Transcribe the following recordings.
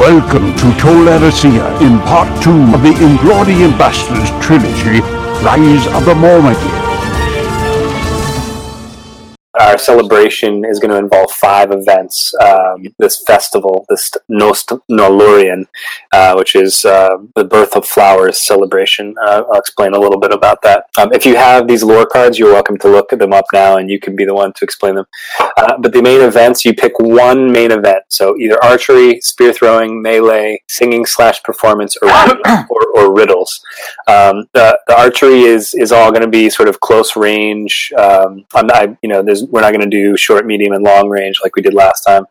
Welcome to Tol Eressëa in part two of the Inglorious Bastards trilogy, Rise of the Mormegil. Our celebration is going to involve five events. Um, this festival, this Nost Nolorian, uh, which is uh, the birth of flowers celebration. Uh, I'll explain a little bit about that. Um, if you have these lore cards, you're welcome to look them up now, and you can be the one to explain them. Uh, but the main events, you pick one main event. So either archery, spear throwing, melee, singing slash performance, or or, or riddles. Um, the, the archery is is all going to be sort of close range. Um, not, you know, there's we're not going to do short, medium, and long range like we did last time.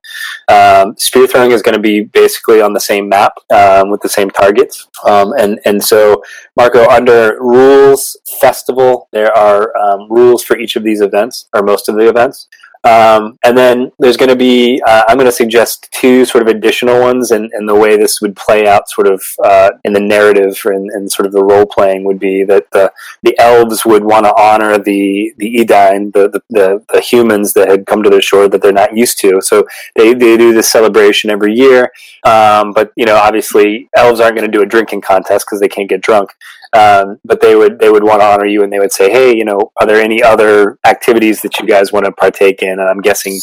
Um, spear throwing is going to be basically on the same map um, with the same targets, um, and and so Marco, under rules festival, there are um, rules for each of these events or most of the events. Um, and then there's going to be, uh, I'm going to suggest two sort of additional ones, and, and the way this would play out sort of uh, in the narrative and, and sort of the role playing would be that the, the elves would want to honor the, the Edain, the, the, the, the humans that had come to the shore that they're not used to. So they, they do this celebration every year. Um, but, you know, obviously elves aren't going to do a drinking contest because they can't get drunk. Um, but they would they would want to honor you and they would say, hey, you know, are there any other activities that you guys want to partake in? And I'm guessing,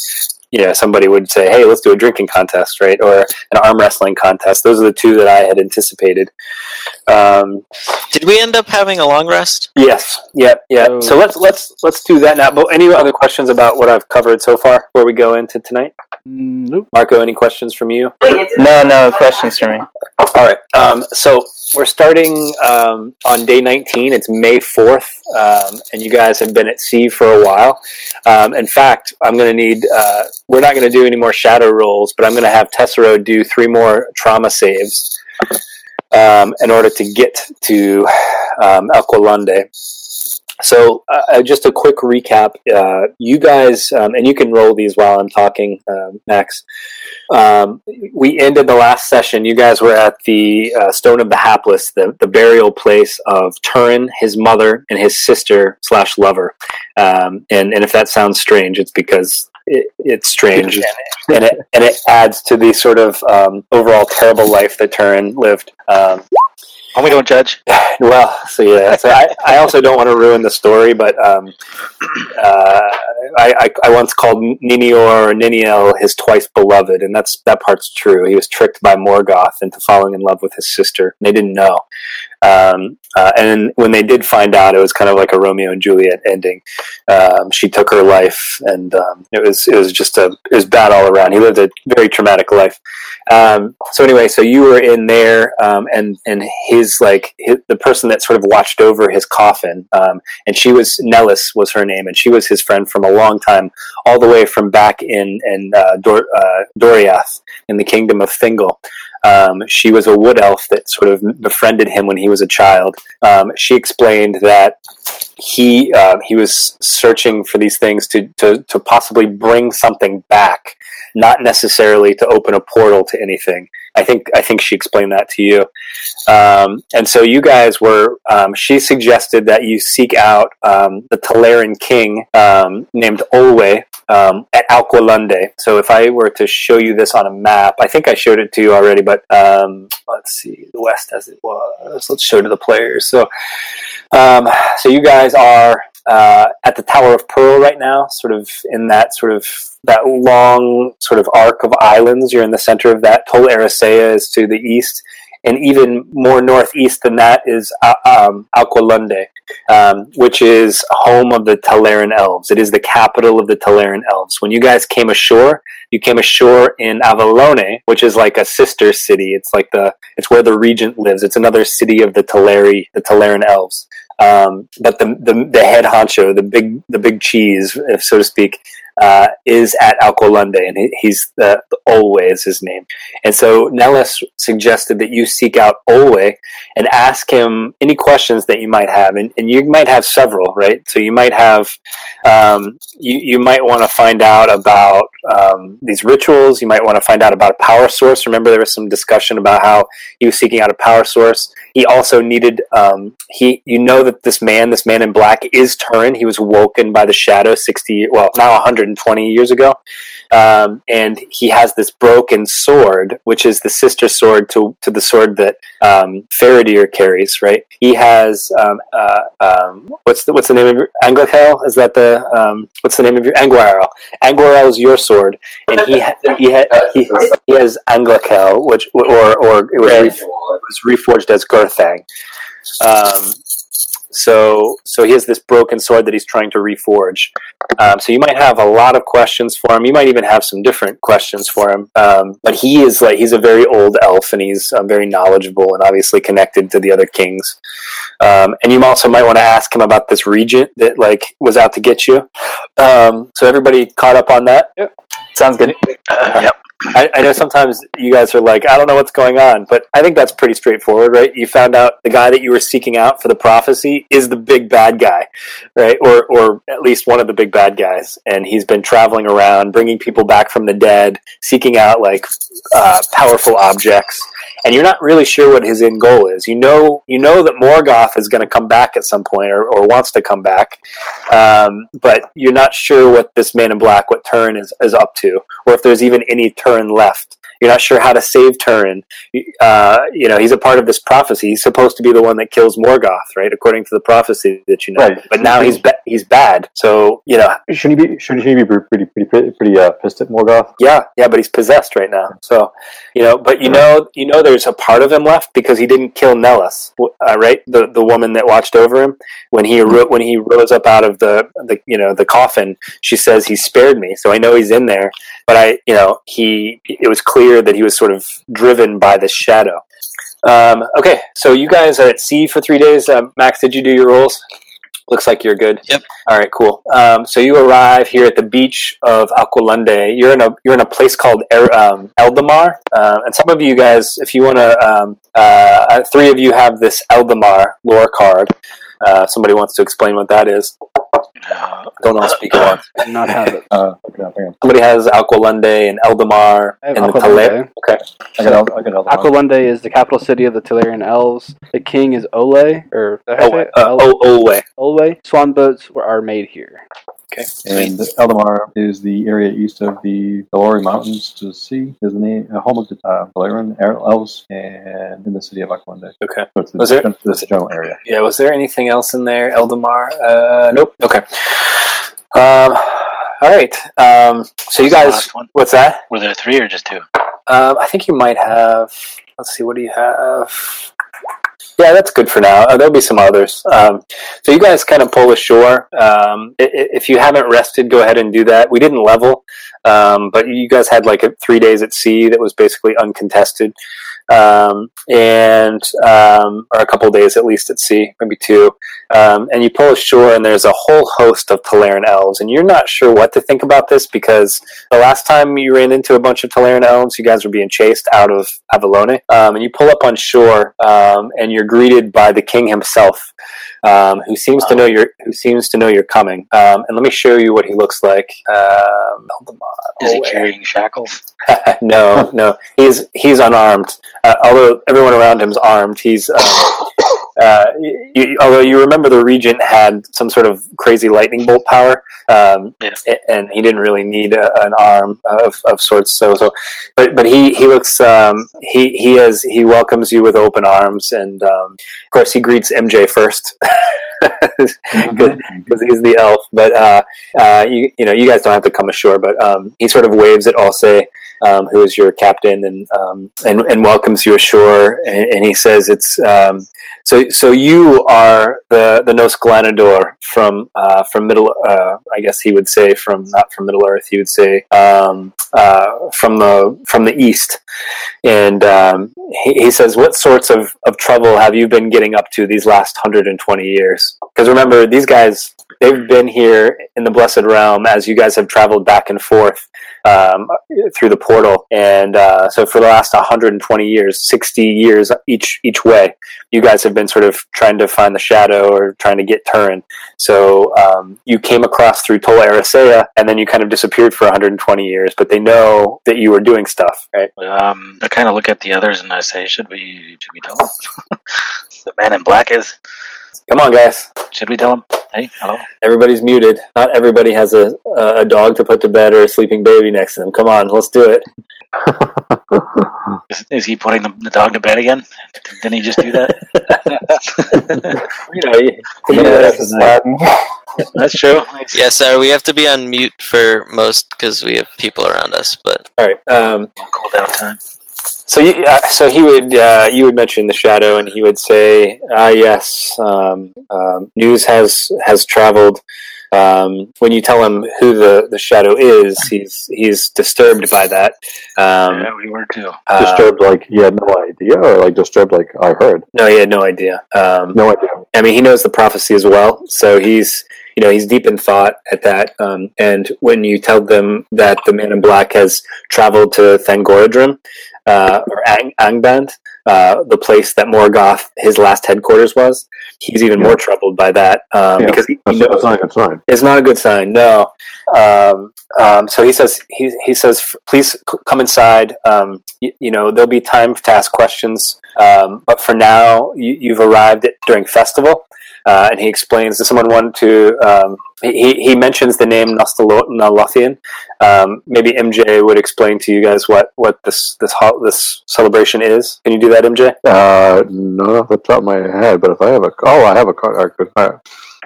you know, somebody would say, hey, let's do a drinking contest, right, or an arm wrestling contest. Those are the two that I had anticipated. Um, Did we end up having a long rest? yes, yeah, yeah. Oh. So let's let's let's do that now. But any other questions about what I've covered so far before we go into tonight? Nope. Marco, any questions from you? No, no questions for me. All right. Um, so we're starting um, on day 19. It's May 4th, um, and you guys have been at sea for a while. Um, in fact, I'm going to need, uh, we're not going to do any more shadow rolls, but I'm going to have Tessero do three more trauma saves um, in order to get to um, Alqualondë. So, uh, just a quick recap. Uh, you guys, um, and you can roll these while I'm talking, um, Max. Um, we ended the last session. You guys were at the uh, Stone of the Hapless, the, the burial place of Turin, his mother, and his sister slash lover. Um, and, and if that sounds strange, it's because it, it's strange, and it and it adds to the sort of um, overall terrible life that Turin lived. Oh, we don't judge. well, so yeah, so I, I also don't want to ruin the story, but um, uh, I, I, I once called Nienor or Niniel his twice beloved, and that's that part's true. He was tricked by Morgoth into falling in love with his sister. and They didn't know, um, uh, and when they did find out, it was kind of like a Romeo and Juliet ending. Um, she took her life, and um, it was it was just a it was bad all around. He lived a very traumatic life. Um, so anyway, so you were in there, um, and and his like his, the person that sort of watched over his coffin, um, and she was Nellas was her name, and she was his friend from a long time, all the way from back in in uh, Dor- uh, Doriath in the kingdom of Thingol. Um, she was a wood elf that sort of befriended him when he was a child. Um, she explained that he uh, he was searching for these things to, to to possibly bring something back, not necessarily to open a portal to anything. I think I think she explained that to you, um, and so you guys were. Um, she suggested that you seek out um, the Telerin king um, named Olwe um, at Alqualondë. So if I were to show you this on a map, I think I showed it to you already, but um, let's see the west as it was. Let's show to the players. So um, so you guys are uh, at the Tower of Pearl right now, sort of in that sort of that long sort of arc of islands. You're in the center of that. Tol Eressëa is to the east, and even more northeast than that is uh, um, um, which is home of the Telerin elves. It is the capital of the Telerin elves. When you guys came ashore, you came ashore in Avallónë, which is like a sister city. It's like the it's where the regent lives. It's another city of the Teleri, the Talaran elves. Um, but the, the the head honcho, the big the big cheese, so to speak, uh, is at Alqualondë, and he, he's the, the Olwe is his name. And so Nellas suggested that you seek out Olwe and ask him any questions that you might have, and, and you might have several, right? So you might have, um, you you might want to find out about um, these rituals. You might want to find out about a power source. Remember, there was some discussion about how he was seeking out a power source. He also needed um, he. You know that this man, this man in black, is Turin. He was woken by the shadow sixty, well, now hundred and twenty years ago, um, and he has this broken sword, which is the sister sword to to the sword that um, Faradir carries. Right? He has um, uh, um, what's the what's the name of your Anglachel? Is that the um, what's the name of your Anguirel? Anguirel is your sword, and he ha- he, ha- he he has Anglachel, which or or it was, re- it was reforged as Gurthang. Um, so so he has this broken sword that he's trying to reforge. Um, so you might have a lot of questions for him. You might even have some different questions for him. Um, but he is like he's a very old elf, and he's um, very knowledgeable and obviously connected to the other kings. Um, and you also might want to ask him about this regent that like was out to get you. Um, so everybody caught up on that. Sounds good. Uh, yep. I, I know sometimes you guys are like, I don't know what's going on, but I think that's pretty straightforward, right? You found out the guy that you were seeking out for the prophecy is the big bad guy, right? Or, or at least one of the big bad guys, and he's been traveling around, bringing people back from the dead, seeking out like uh, powerful objects, and you're not really sure what his end goal is. You know, you know that Morgoth is going to come back at some point, or, or wants to come back, um, but you're not sure what this man in black, what Turin is, is up to, or if there's even any Turin left. You're not sure how to save Turin. Uh, you know, he's a part of this prophecy. He's supposed to be the one that kills Morgoth, right? According to the prophecy that you know. Right. But now he's ba- he's bad. So you know, Shouldn't he be? Shouldn't he be pretty, pretty, pretty, pretty uh, pissed at Morgoth? yeah, yeah. But he's possessed right now. So you know, but you know, you know, there's a part of him left because he didn't kill Nellas, uh, right? The the woman that watched over him when he ro- when he rose up out of the the you know the coffin. She says he spared me, so I know he's in there. But I, you know, he it was clear that he was sort of driven by the shadow. Um, okay, so you guys are at sea for three days. Um, Max, did you do your rolls? Looks like you're good. Yep. All right, cool. Um, so you arrive here at the beach of Alqualondë. You're in a you're in a place called er, um, Eldamar, uh, and some of you guys, if you want to, um, uh, three of you have this Eldamar lore card. Uh, somebody wants to explain what that is. Don't all speak at once. do not have it. Uh, okay. Somebody has Alqualondë and Eldamar and the. Taler. Okay. I got, I got Alqualondë is the capital city of the Telerian Elves. The king is Ole, or did I say it? uh, oh. Olwe. Swan boats are made here. And Eldamar is the area east of the Valori Mountains to the sea. Is the name uh, home of the uh, Valeran elves and in the city of Alqualondë. Okay. So it's the, Was there- it's the general area. Yeah, was there anything else in there, Eldamar? Uh, nope. Okay. Um, all right. Um, so you What's the guys, one? what's that? Were there three or just two? Um, I think you might have. Let's see. What do you have? Yeah, that's good for now. Uh, there'll be some others. Um, so you guys kind of pull ashore. Um, if you haven't rested, go ahead and do that. We didn't level, um, but you guys had like a, three days at sea that was basically uncontested, um, and um, or a couple days at least at sea, maybe two. Um, and you pull ashore, and there's a whole host of Telerin elves, and you're not sure what to think about this because the last time you ran into a bunch of Telerin elves, you guys were being chased out of Avallónë, and you pull up on shore, um, and you're greeted by the king himself, um, who seems to know you're who seems to know you're coming. Um, and let me show you what he looks like. Um, Is he oh, carrying shackles? no, no, he's he's unarmed. Uh, although everyone around him's armed, he's. Uh, you, although you remember the regent had some sort of crazy lightning bolt power, um, Yeah. and he didn't really need a, an arm of, of sorts. So, so, but but he he looks um, he he has he welcomes you with open arms, and um, of course he greets MJ first. because he's the elf. But uh, uh, you you know you guys don't have to come ashore. But um, he sort of waves at Alce, um, who is your captain, and um, and and welcomes you ashore. And, and he says it's um, so so you are the the Nos Glanador from uh, from Middle. Uh, I guess he would say from not from Middle Earth. He would say um, uh, from the from the east. And um, he, he says, "What sorts of, of trouble have you been getting up to these last hundred and twenty years?" Because remember, these guys they've been here in the Blessed Realm as you guys have traveled back and forth um, through the portal, and uh, so for the last 120 years, 60 years each each way, you guys have been sort of trying to find the shadow or trying to get Turin. So um, you came across through Tol Eressëa, and then you kind of disappeared for 120 years. But they know that you were doing stuff, right? Um, I kind of look at the others and I say, should we should we tell them? the man in black is. Come on, guys. Should we tell him? Hey, hello. Everybody's muted. Not everybody has a a dog to put to bed or a sleeping baby next to them. Come on, let's do it. Is, is he putting the, the dog to bed again? Didn't he just do that? You know, you, you know, that's, That's true. Yeah, sorry, we have to be on mute for most because we have people around us. But all right. Um, Cool down time. So you, uh, so he would, uh, you would mention the shadow, and he would say, "Ah, yes, um, um, news has has traveled." Um, when you tell him who the, the shadow is, he's he's disturbed by that. Um, yeah, we were too. uh, disturbed like he had no idea, or like disturbed like I heard. no, he had no idea. Um, No idea. I mean, he knows the prophecy as well, so he's you know he's deep in thought at that. Um, and when you tell them that the Man in Black has traveled to Thangorodrim uh, or Ang- Angband, uh, the place that Morgoth his last headquarters was, he's even Yeah. more troubled by that um, Yeah. because he, That's, knows that's not a good sign. it's not a good sign. No. Um, um, so he says he, he says please c- come inside. Um, you, you know there'll be time to ask questions, um, but for now you, you've arrived at, during festival. Uh, and he explains. Does someone want to? Um, he he mentions the name Nostalothian. Um, maybe MJ would explain to you guys what, what this this ho- this celebration is. Can you do that, MJ? Uh, not off the top of my head, but if I have a oh, I have a card. I could.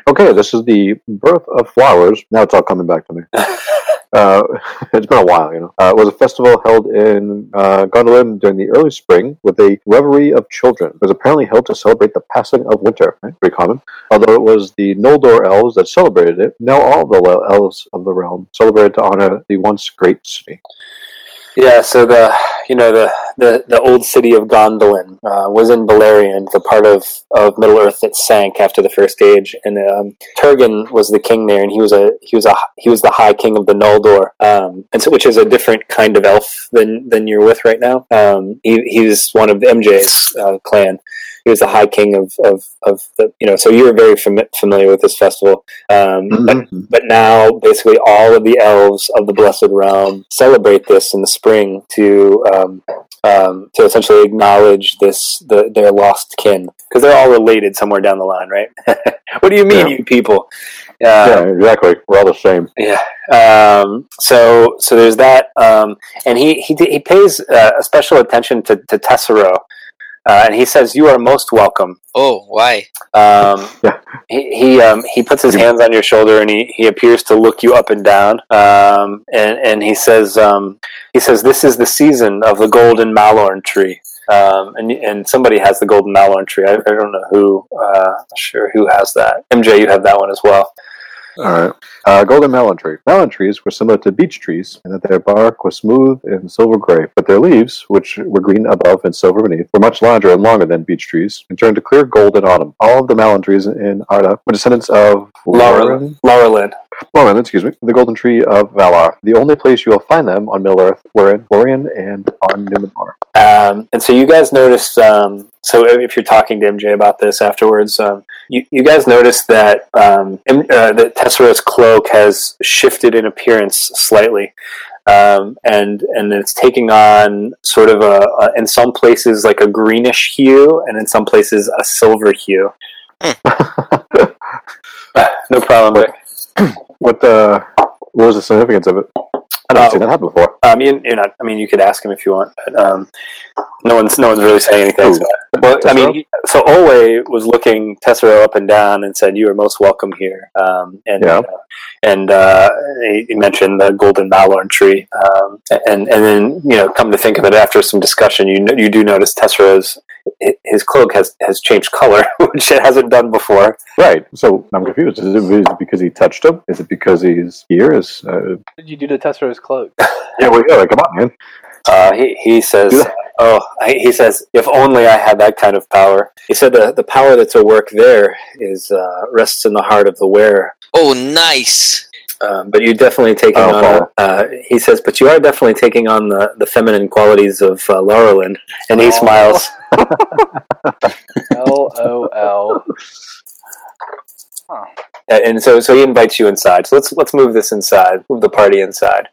Okay, this is the birth of flowers. Now it's all coming back to me. Uh, it's been a while, you know. Uh, it was a festival held in uh, Gondolin during the early spring with a revelry of children. It was apparently held to celebrate the passing of winter. Right? Pretty common. Although it was the Noldor elves that celebrated it, now all the elves of the realm celebrated to honor the once great city. Yeah, so the you know the the, the old city of Gondolin uh, was in Beleriand, the part of, of Middle Earth that sank after the First Age, and um, Turgon was the king there, and he was a he was a he was the High King of the Noldor, um, and so which is a different kind of elf than than you're with right now. Um, he he's one of MJ's uh, clan. He was the High King of, of, of the you know. So you were very fami- familiar with this festival, um, but Mhm. but now basically all of the elves of the blessed realm celebrate this in the spring to um, um, to essentially acknowledge this the, their lost kin because they're all related somewhere down the line right what do you mean Yeah. you people uh, yeah, exactly. We're all the same. yeah. Um, so so there's that, um, and he he he pays uh, a special attention to to Tessero, uh, and he says, "You are most welcome." oh, why? Um, Yeah. He he, um, he puts his hands on your shoulder and he, he appears to look you up and down. Um, and and he says um, he says this is the season of the golden mallorn tree. Um, and and somebody has the golden mallorn tree. I, I don't know who. Uh, sure who has that. MJ, you have that one as well. All right. Uh, golden mallorn tree. Mallorn trees were similar to beech trees in that their bark was smooth and silver gray, but their leaves, which were green above and silver beneath, were much larger and longer than beech trees and turned to clear gold in autumn. All of the mallorn trees in Arda were descendants of Laurel, Laurelin. Lauren, excuse me, the golden tree of Valar. The only place you will find them on Middle Earth were in Lorien and on Numenor. Um, and so you guys noticed. Um, so if you're talking to MJ about this afterwards, um, you, you guys noticed that um, uh, that Tessero's cloak has shifted in appearance slightly, um, and and it's taking on sort of a, a in some places like a greenish hue, and in some places a silver hue. no problem. Rick. What the? What was the significance of it? I never Uh, seen that happen before. Um, you, you're not. I mean, you could ask him if you want, but um, no one's no one's really saying anything. So, well, I mean, he- so Olwe was looking Tessero up and down and said, "You are most welcome here." Um, and Yeah. uh, and uh, he, he mentioned the golden mallorn tree, um, and and then you know, come to think of it, after some discussion, you you do notice Tessero's his cloak has has changed color, which it hasn't done before. Right. So I'm confused. Is it, is it because he touched him? Is it because he's here? Is uh, What did you do to Tessero's cloak? yeah? Well, yeah. Come on, man. Uh, he he says, "Oh, I- he says, if only I had that kind of power." He said, "the the power that's at work there is uh, rests in the heart of the wearer. Oh, nice. Um, but you're definitely taking Oh, on. Paul. Uh, he says, but you are definitely taking on the, the feminine qualities of uh, Laurelin. And he Oh. smiles. L O L. Uh, and so so he invites you inside. So let's let's move this inside, move the party inside.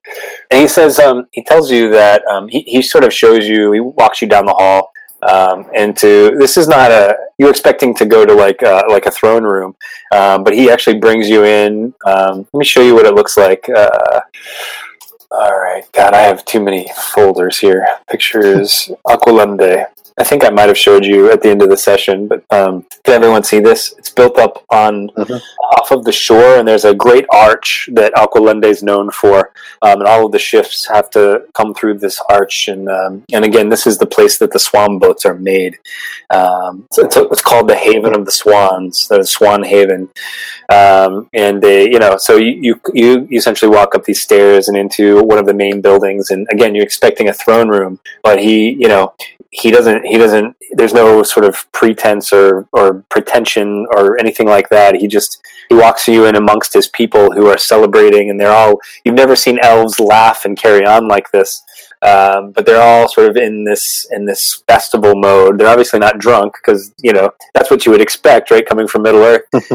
And he says um, he tells you that um, he he sort of shows you. He walks you down the hall. Um, and to this is not a you're expecting to go to like uh, like a throne room, um, but he actually brings you in. Um, let me show you what it looks like. Uh, all right, God, I have too many folders here. Pictures, Alqualondë. I think I might have showed you at the end of the session, but um, can everyone see this? It's built up on Mhm. off of the shore, and there's a great arch that Alqualondë is known for, um, and all of the ships have to come through this arch. And um, and again, this is the place that the swan boats are made. Um, so it's, it's called the Haven of the Swans, the Swan Haven. Um, and they, you know, so you you you essentially walk up these stairs and into one of the main buildings, and again, you're expecting a throne room, but he, you know, he doesn't he doesn't there's no sort of pretense or or pretension or anything like that. He just he walks you in amongst his people who are celebrating and they're all you've never seen elves laugh and carry on like this um, but they're all sort of in this in this festival mode they're obviously not drunk because you know that's what you would expect right coming from middle earth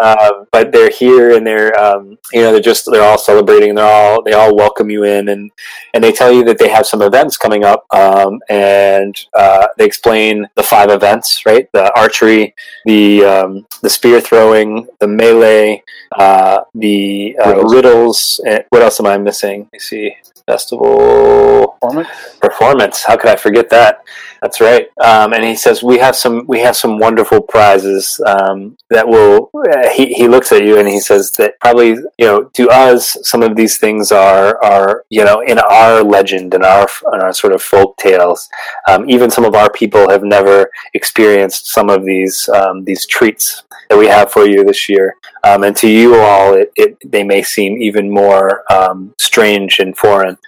um, but they're here and they're um, you know they're just they're all celebrating they're all they all welcome you in and and they tell you that they have some events coming up, um, and uh, they explain the five events, right? The archery, the um, the spear throwing, the melee, uh, the uh, Riddles. riddles. And what else am I missing? Let me see. Festival Performance. performance. How could I forget that? That's right. Um, and he says we have some we have some wonderful prizes um, that will. Uh, he he looks at you and he says that probably you know to us some of these things are are you know in our legend and our in our sort of folk tales. Um, even some of our people have never experienced some of these um, these treats that we have for you this year. Um, and to you all, it, it they may seem even more um, strange and foreign.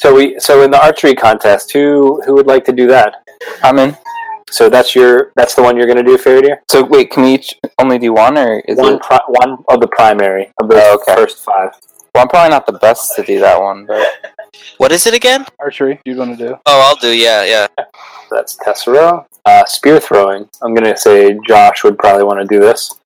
So we so in the archery contest, who who would like to do that? I'm in. So that's your that's the one you're going to do, Faraday. So wait, can we each only do one, or is One it? pri- one of the primary of the Oh, okay. first five. Well, I'm probably not the best to do that one, but What is it again? Archery. You'd want to do. Oh, I'll do. Yeah, yeah. That's Tessero. Uh, spear throwing. I'm going to say Josh would probably want to do this.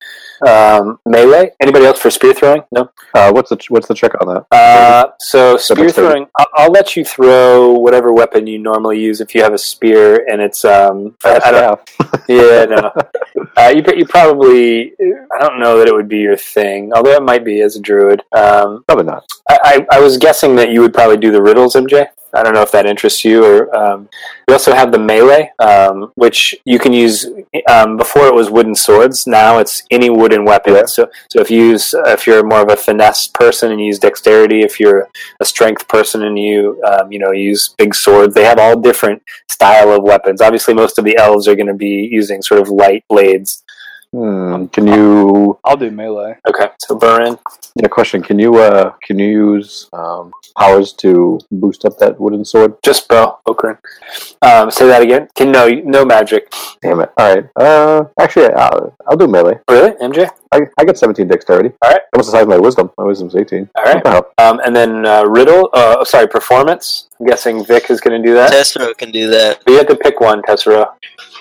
Um, melee. Anybody else for spear throwing? No. Uh, what's the what's the check on that? Uh, so spear throwing. I'll, I'll let you throw whatever weapon you normally use if you have a spear, and it's um. I, I don't, yeah, no. Uh, you, you probably. I don't know that it would be your thing, although it might be as a druid. Um, Probably not. I, I, I was guessing that you would probably do the riddles, MJ. I don't know if that interests you. Or um, we also have the melee, um, which you can use. Um, before it was wooden swords. Now it's any wooden weapon. Yeah. So, so if you use, uh, if you're more of a finesse person and you use dexterity, if you're a strength person and you, um, you know, use big swords, they have all different style of weapons. Obviously, most of the elves are going to be using sort of light blades. Hmm, can you? I'll do melee. Okay, so Burin. Yeah, question. Can you? Uh, can you use um, powers to boost up that wooden sword? Just bow, Okrin. Um, say that again. Can no, no magic. Damn it! All right. Uh, actually, I'll, I'll do melee. Really, MJ? I, I get 17 dexterity. All right. What's the size of my wisdom? My wisdom's 18. All right. What the hell? Um, and then uh, riddle. Uh, oh, sorry, performance. I'm guessing Vic is going to do that. Tessero can do that. But you have to pick one, Tessera.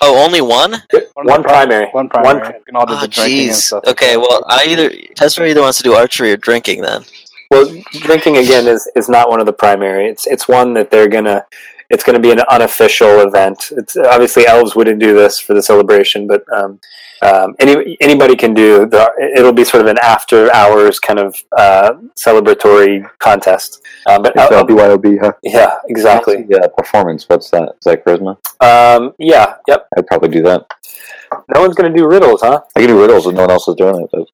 Oh, only one? One primary. One primary. One you can all do Oh, the drinking and jeez. stuff. Okay, well, I either Tessero either wants to do archery or drinking then. Well, drinking again is, is not one of the primary. It's it's one that they're gonna. It's going to be an unofficial event. It's obviously elves wouldn't do this for the celebration, but um, um, any anybody can do. The, it'll be sort of an after hours kind of uh, celebratory contest. Um, but It's, uh, BYOB, huh? yeah, exactly. Yeah, performance. What's that? Is that charisma? Um, yeah, yep. I'd probably do that. No one's going to do riddles, huh? I can do riddles and no one else is doing it.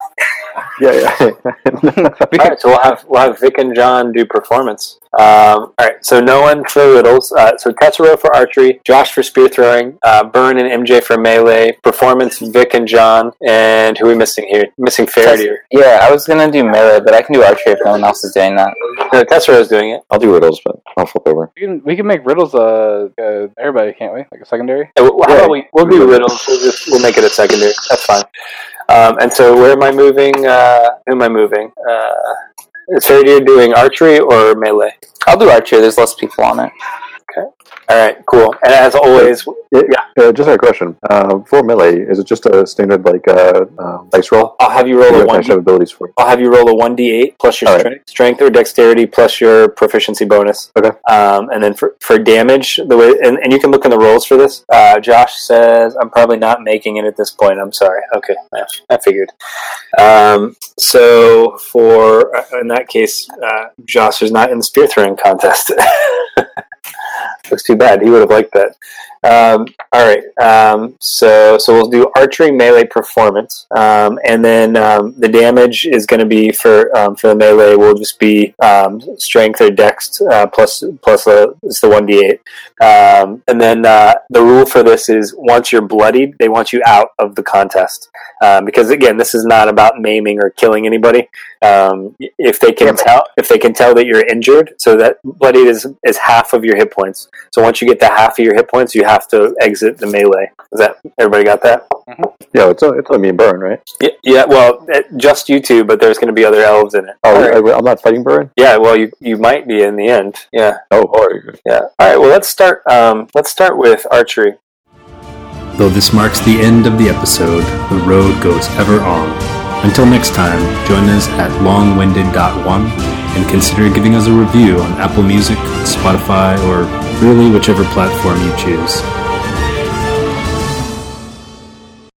But... Yeah, yeah. All right, so we'll have we'll have Vic and John do performance. Um, all right, so no one for riddles. Uh, so Tetsuro for archery, Josh for spear throwing, uh, Burn and MJ for melee, performance Vic and John, and who are we missing here? Missing Faraday. yeah, I was gonna do melee, but I can do archery if no one else is doing that. No, Tetsuro's doing it. I'll do riddles, but I'll flip over. We can we can make riddles. Uh, uh everybody can't we? Like a secondary. Uh, well, How Yeah. about we? We'll do riddles. We'll just we'll make it a secondary. That's fine. Um, and so, where am I moving? Uh, who am I moving? Uh, is Faraday doing archery or melee? I'll do archery. There's less people on it. All right, cool. And as always, Yeah, uh, just a question. Uh, for melee, is it just a standard like uh, uh, dice roll? I'll have you roll do a one. have abilities for? it? I'll have you roll a one d eight plus your All right. strength, strength or dexterity plus your proficiency bonus. Okay. Um, and then for, for damage, the way and, and you can look in the rolls for this. Uh, Josh says I'm probably not making it at this point. I'm sorry. Okay, I, I figured. Um, so for uh, in that case, uh, Josh is not in the spear throwing contest. That's too bad. He would have liked that. Um, all right. Um, so so we'll do archery melee performance, um, and then um, the damage is going to be for um, for the melee will just be um, strength or dex uh, plus plus a, it's the one d eight, um, and then uh, the rule for this is once you're bloodied, they want you out of the contest um, because again, this is not about maiming or killing anybody. Um, if they can tell if they can tell that you're injured, so that bloodied is is half of your hit points. So once you get to half of your hit points, you have to exit the melee. Is that everybody got that? Yeah, it's a, it's a mean burn, right? Yeah. yeah well, it, just you two, but there's going to be other elves in it. Oh, All right. I, am not fighting burn. yeah. Well, you you might be in the end. Yeah. Oh, boy. Yeah. All right. Well, let's start. Um, let's start with archery. Though this marks the end of the episode, the road goes ever on. Until next time, join us at longwinded.one and consider giving us a review on Apple Music, Spotify, or really whichever platform you choose.